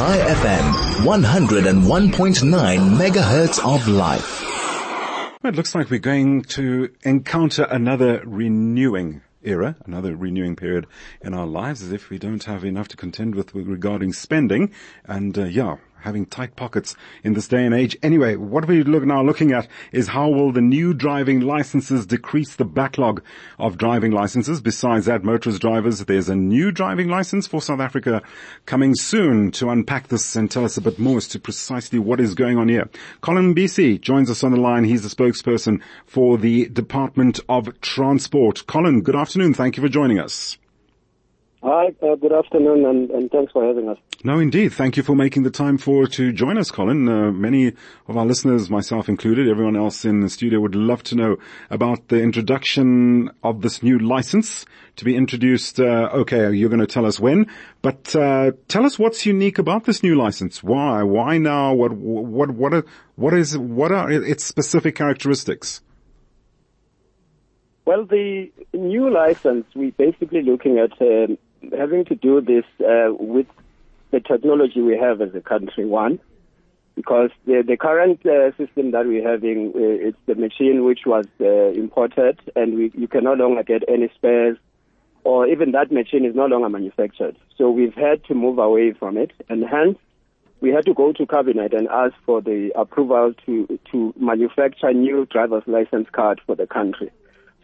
Chai FM, 101.9 megahertz of life. It looks like we're going to encounter another renewing era, another renewing period in our lives as if we don't have enough to contend with regarding spending. And uh, yeah, having tight pockets in this day and age. Anyway, what we look now looking at is how will the new driving licenses decrease the backlog of driving licenses. Besides that, motorist drivers, there's a new driving license for South Africa coming soon to unpack this and tell us a bit more as to precisely what is going on here. Collen Mbisi joins us on the line. He's the spokesperson for the Department of Transport. Collen, good afternoon. Thank you for joining us. Hi, uh, good afternoon, and, and, thanks for having us. No, indeed. Thank you for making the time for to join us, Collen. Uh, many of our listeners, myself included, everyone else in the studio, would love to know about the introduction of this new license to be introduced. Uh, okay, you're going to tell us when, but uh, tell us what's unique about this new license. Why? Why now? What? What? What? Are, what is? What are its specific characteristics? Well, the new license, we're basically looking at um, having to do this uh, with the technology we have as a country, one, because the, the current uh, system that we're having, uh, it's the machine which was uh, imported and we, you can no longer get any spares or even that machine is no longer manufactured. So we've had to move away from it and hence we had to go to cabinet and ask for the approval to, to manufacture new driver's license card for the country.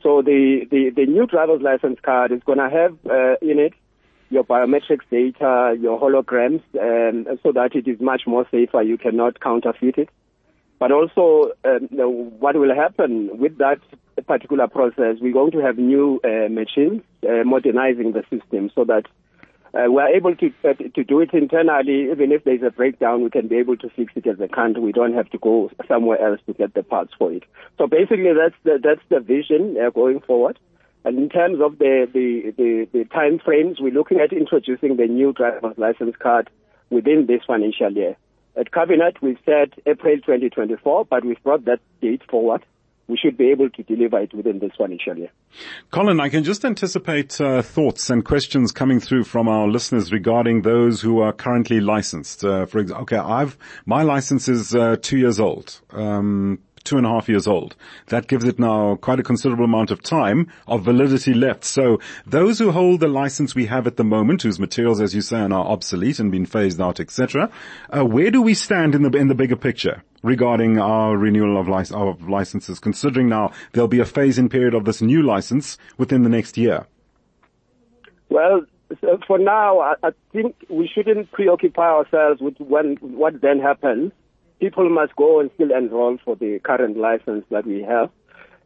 So the, the, the new driver's license card is going to have uh, in it your biometrics data, your holograms, um, so that it is much more safer. You cannot counterfeit it. But also, um, what will happen with that particular process, we're going to have new uh, machines uh, modernizing the system so that uh, we're able to uh, to do it internally. Even if there's a breakdown, we can be able to fix it as a country. We don't have to go somewhere else to get the parts for it. So basically, that's the, that's the vision uh, going forward. And in terms of the, the, the, the time frames, we're looking at introducing the new driver's license card within this financial year. At Cabinet, we've said April 2024, but we've brought that date forward. We should be able to deliver it within this financial year. Collen, I can just anticipate uh, thoughts and questions coming through from our listeners regarding those who are currently licensed. Uh, for example, okay, I've my license is uh, two years old. Um, two and a half years old. That gives it now quite a considerable amount of time of validity left. So those who hold the license we have at the moment, whose materials, as you say, are obsolete and been phased out, etc., uh, where do we stand in the in the bigger picture? regarding our renewal of, lic- of licenses, considering now there'll be a phase-in period of this new license within the next year? Well, so for now, I, I, think we shouldn't preoccupy ourselves with when, what then happens people must go and still enroll for the current license that we have.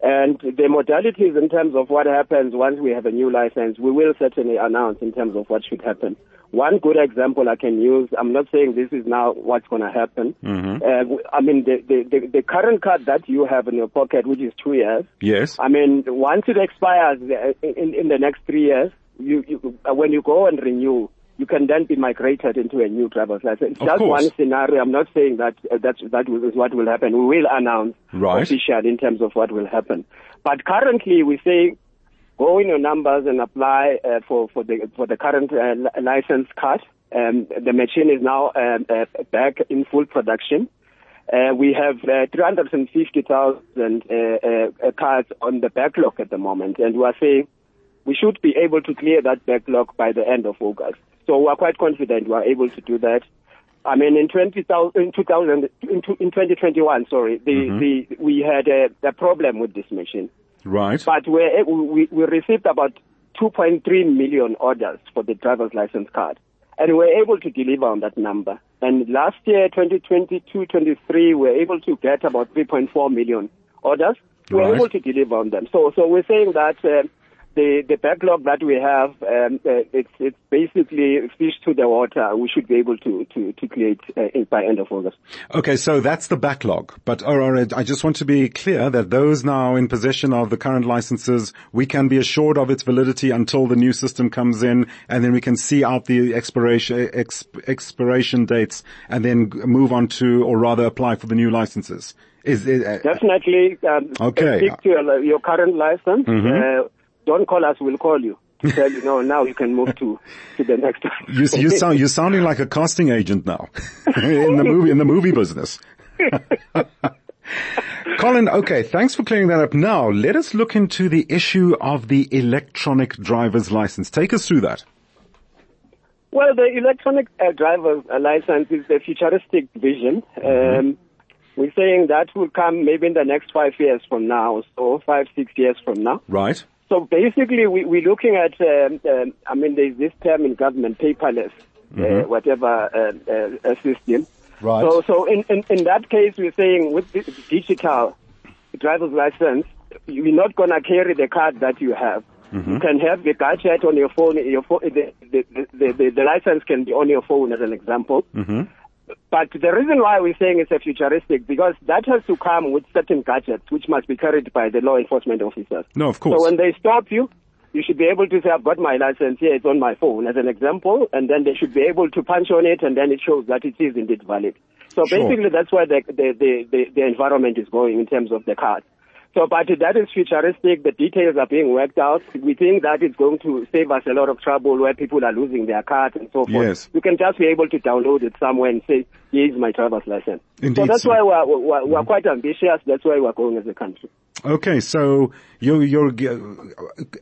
And the modalities in terms of what happens once we have a new license, we will certainly announce in terms of what should happen. One good example I can use, I'm not saying this is now what's going to happen. Mm-hmm. Uh, I mean, the, the, the, the, current card that you have in your pocket, which is two years. Yes. I mean, once it expires uh, in, in the next three years, you, you, when you go and renew, you can then be migrated into a new driver's license. It's just one scenario. I'm not saying that uh, that's, that is what will happen. We will announce right. officially in terms of what will happen. But currently, we say go in your numbers and apply uh, for for the for the current uh, license card. Um, the machine is now um, uh, back in full production. Uh, we have uh, 350,000 uh, cards on the backlog at the moment, and we are saying we should be able to clear that backlog by the end of August. So we're quite confident we're able to do that. I mean, in 20, in 2000, in, in 2021, sorry, the, mm-hmm. the, we had a, a, problem with this machine. Right. But we we, we received about 2.3 million orders for the driver's license card. And we were able to deliver on that number. And last year, 2022-23, we were able to get about 3.4 million orders. We were able to deliver on them. So, so we're saying that uh, the, the backlog that we have, um, uh, it's, it's basically fish to the water. We should be able to, to, to it uh, by end of August. Okay, so that's the backlog. But Aurora, I just want to be clear that those now in possession of the current licenses, we can be assured of its validity until the new system comes in and then we can see out the expiration, expiration dates and then move on to, or rather apply for the new licenses. Is it, uh, Definitely, um, okay. stick to your, your current license. Mm-hmm. Uh, don't call us, we'll call you. to tell you, no, now you can move to, to the next one. You, you sound, you're sounding like a casting agent now in the movie, in the movie business. Collen, okay, thanks for clearing that up. Now, let us look into the issue of the electronic driver's license. Take us through that. Well, the electronic uh, driver's license is a futuristic vision. Um, we're saying that will come maybe in the next five years from now, so five, six years from now. Right. So basically, we, we're looking at, um, um, I mean, there's this term in government, paperless, uh, whatever uh, uh, system. Right. So, so in, in, in that case, we're saying with digital driver's license, you're not going to carry the card that you have. You can have the card gadget on your phone. Your phone the, the, the, the, the license can be on your phone, as an example. But the reason why we're saying it's a futuristic because that has to come with certain gadgets which must be carried by the law enforcement officers. No, of course. So when they stop you, you should be able to say, I've got my license here, it's on my phone, as an example, and then they should be able to punch on it, and then it shows that it is indeed valid. So Sure. basically, that's where the, the, the, the, the environment is going in terms of the card. So, but that is futuristic. The details are being worked out. We think that it's going to save us a lot of trouble where people are losing their cards and so forth. Yes. You can just be able to download it somewhere and say, here's my driver's license. Indeed, so that's sir. why we're, we're, we're quite ambitious. That's why we're going as a country. Okay, so you're, you're,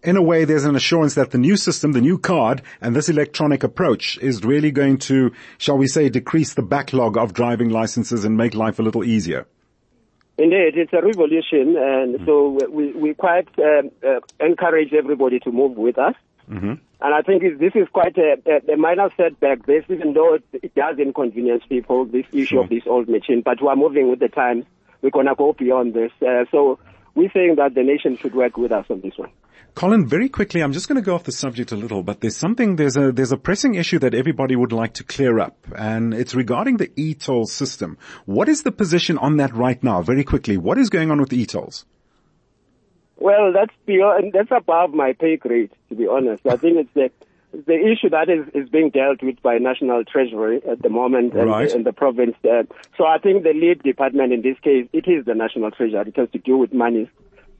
in a way, there's an assurance that the new system, the new card, and this electronic approach is really going to, shall we say, decrease the backlog of driving licenses and make life a little easier. Indeed, it's a revolution, and so we we quite um, uh, encourage everybody to move with us. Mm-hmm. And I think this is quite a, a, a minor setback, this, even though it, it does inconvenience people, this issue Sure. of this old machine. But we're moving with the times. We're going to go beyond this. Uh, so we're saying that the nation should work with us on this one. Collen, very quickly, I'm just going to go off the subject a little, but there's something, there's a, there's a pressing issue that everybody would like to clear up, and it's regarding the e-toll system. What is the position on that right now? Very quickly, what is going on with e-tolls? Well, that's beyond, that's above my pay grade, to be honest. I think it's the, the issue that is, is being dealt with by National Treasury at the moment and, Right. and the province. Uh, so I think the lead department in this case, it is the National Treasury. It has to do with money.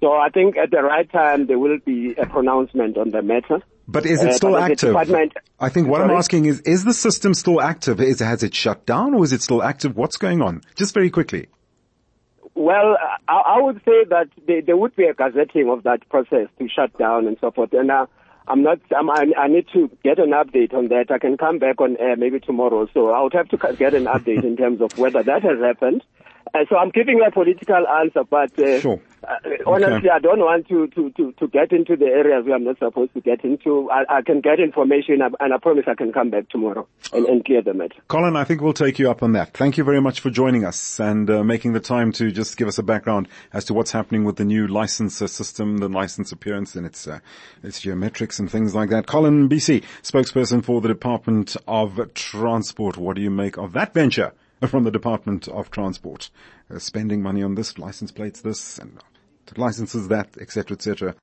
So I think at the right time there will be a pronouncement on the matter. But is it Uh, still a active? I think what I'm asking is, is the system still active? Is, has it shut down or is it still active? What's going on? Just very quickly. Well, I, I would say that there, there would be a gazetting of that process to shut down and so forth. And uh, I'm not. I'm, I, I need to get an update on that. I can come back on air maybe tomorrow. So I would have to get an update in terms of whether that has happened. Uh, so I'm giving a political answer, but uh, Sure. Uh, honestly, I don't want to, to, to, to get into the areas where I'm not supposed to get into. I, I can get information, and I- promise I can come back tomorrow and, and clear the matter. Collen, I think we'll take you up on that. Thank you very much for joining us and uh, making the time to just give us a background as to what's happening with the new license uh, system, the license appearance and its, uh, its geometrics and things like that. Collen Mbisi, spokesperson for the Department of Transport. What do you make of that venture from the Department of Transport? Uh, spending money on this, license plates this, and licenses that, etc., etc.